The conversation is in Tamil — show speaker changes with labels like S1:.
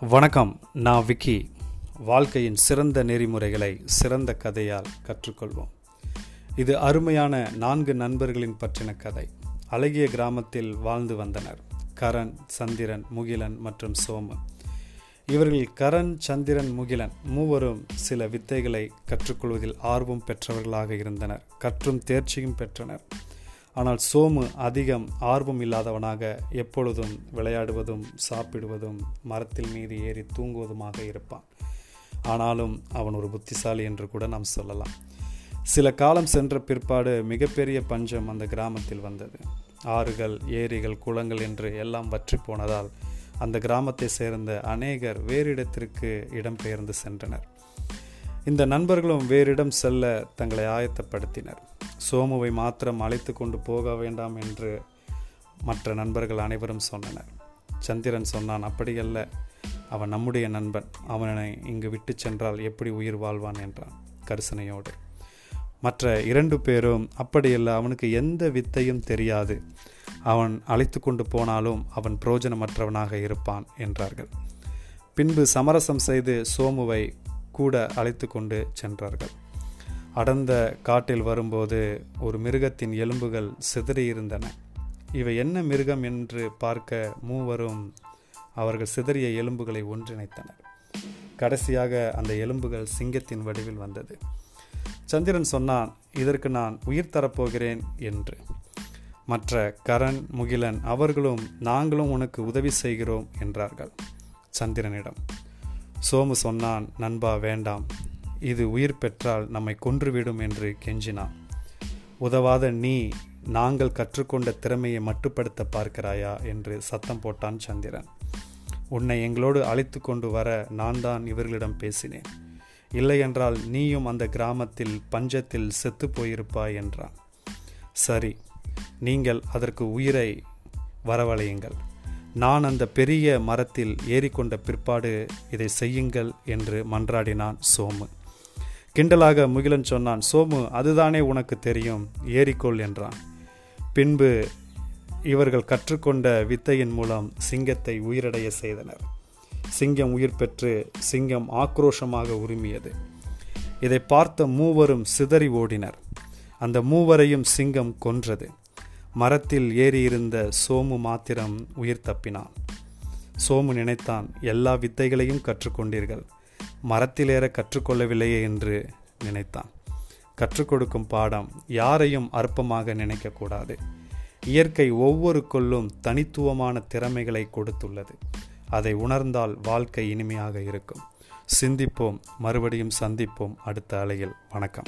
S1: வணக்கம் நான் விக்கி. வாழ்க்கையின் சிறந்த நெறிமுறைகளை சிறந்த கதையால் கற்றுக்கொள்வோம். இது அருமையான நான்கு நண்பர்களின் பற்றின கதை. அழகிய கிராமத்தில் வாழ்ந்து வந்தனர் கரண் சந்திரன் முகிலன் மற்றும் சோமு இவர்கள் கரண் சந்திரன் முகிலன் மூவரும் சில வித்தைகளை கற்றுக்கொள்வதில் ஆர்வம் பெற்றவர்களாக இருந்தனர். கற்றும் தேர்ச்சியும் பெற்றனர். ஆனால் சோமு அதிகம் ஆர்வம் இல்லாதவனாக எப்பொழுதும் விளையாடுவதும் சாப்பிடுவதும் மரத்தில் மீது ஏறி தூங்குவதுமாக இருப்பான். ஆனாலும் அவன் ஒரு புத்திசாலி என்று கூட நாம் சொல்லலாம். சில காலம் சென்ற பிற்பாடு மிகப்பெரிய பஞ்சம் அந்த கிராமத்தில் வந்தது. ஆறுகள் ஏரிகள் குளங்கள் என்று எல்லாம் வற்றி போனதால் அந்த கிராமத்தை சேர்ந்த அநேகர் வேறு இடத்திற்கு இடம்பெயர்ந்து சென்றனர். இந்த நண்பர்களும் வேறிடம் செல்ல தங்களை ஆயத்தப்படுத்தினர். சோமுவை மாத்திரம் அழைத்து கொண்டு போக வேண்டாம் என்று மற்ற நண்பர்கள் அனைவரும் சொன்னனர். சந்திரன் சொன்னான் அப்படியல்ல. அவன் நம்முடைய நண்பன். அவனை இங்கு விட்டு சென்றால் எப்படி உயிர் வாழ்வான்? என்றான் கரிசனையோடு. மற்ற இரண்டு பேரும் அப்படியல்ல அவனுக்கு எந்த வித்தையும் தெரியாது. அவன் அழைத்து கொண்டு போனாலும் அவன் புரோஜனமற்றவனாக இருப்பான் என்றார்கள். பின்பு சமரசம் செய்து சோமுவை கூட அழைத்து கொண்டு சென்றார்கள். அடர்ந்த காட்டில் வரும்போது ஒரு மிருகத்தின் எலும்புகள் சிதறியிருந்தன இவை என்ன மிருகம் என்று பார்க்க மூவரும் அவர்கள் சிதறிய எலும்புகளை ஒன்றிணைத்தனர். கடைசியாக அந்த எலும்புகள் சிங்கத்தின் வடிவில் வந்தது. சந்திரன் சொன்னான் இதற்கு நான் உயிர் தரப்போகிறேன் என்று. மற்ற கரண் முகிலன் அவர்களும் நாங்களும் உனக்கு உதவி செய்கிறோம் என்றார்கள் சந்திரனிடம். சோமு சொன்னான் நண்பா வேண்டாம். இது உயிர் பெற்றால் நம்மை கொன்றுவிடும் என்று கெஞ்சினான் உதவாத நீ நாங்கள் கற்றுக்கொண்ட திறமையை மட்டுப்படுத்த பார்க்கிறாயா என்று சத்தம் போட்டான் சந்திரன். உன்னை எங்களோடு அழைத்து கொண்டு வர நான் தான் இவர்களிடம் பேசினேன். இல்லையென்றால் நீயும் அந்த கிராமத்தில் பஞ்சத்தில் செத்து போயிருப்பாய் என்றான். சரி நீங்கள் அதற்கு உயிரை வரவழையுங்கள். நான் அந்த பெரிய மரத்தில் ஏறிக்கொண்ட பிற்பாடு இதை செய்யுங்கள் என்று மன்றாடினான் சோமு கிண்டலாக முகிலன் சொன்னான் சோமு அதுதானே உனக்கு தெரியும் ஏறிக்கொள் என்றான். பின்பு இவர்கள் கற்றுக்கொண்ட வித்தையின் மூலம் சிங்கத்தை உயிரடைய செய்தனர். சிங்கம் உயிர் பெற்று சிங்கம் ஆக்ரோஷமாக உரிமியது. இதை பார்த்த மூவரும் சிதறி ஓடினர். அந்த மூவரையும் சிங்கம் கொன்றது. மரத்தில் ஏறியிருந்த சோமு மாத்திரம் உயிர் தப்பினான். சோமு நினைத்தான் எல்லா வித்தைகளையும் கற்றுக்கொண்டீர்கள். மரத்திலேற கற்றுக்கொள்ளவில்லையே என்று நினைத்தான். கற்றுக் கொடுக்கும் பாடம் யாரையும் அற்பமாக நினைக்கக்கூடாது. இயற்கை ஒவ்வொரு கொள்ளும் தனித்துவமான திறமைகளை கொடுத்துள்ளது. அதை உணர்ந்தால் வாழ்க்கை இனிமையாக இருக்கும். சிந்திப்போம் மறுபடியும் சந்திப்போம் அடுத்த அலையில். வணக்கம்.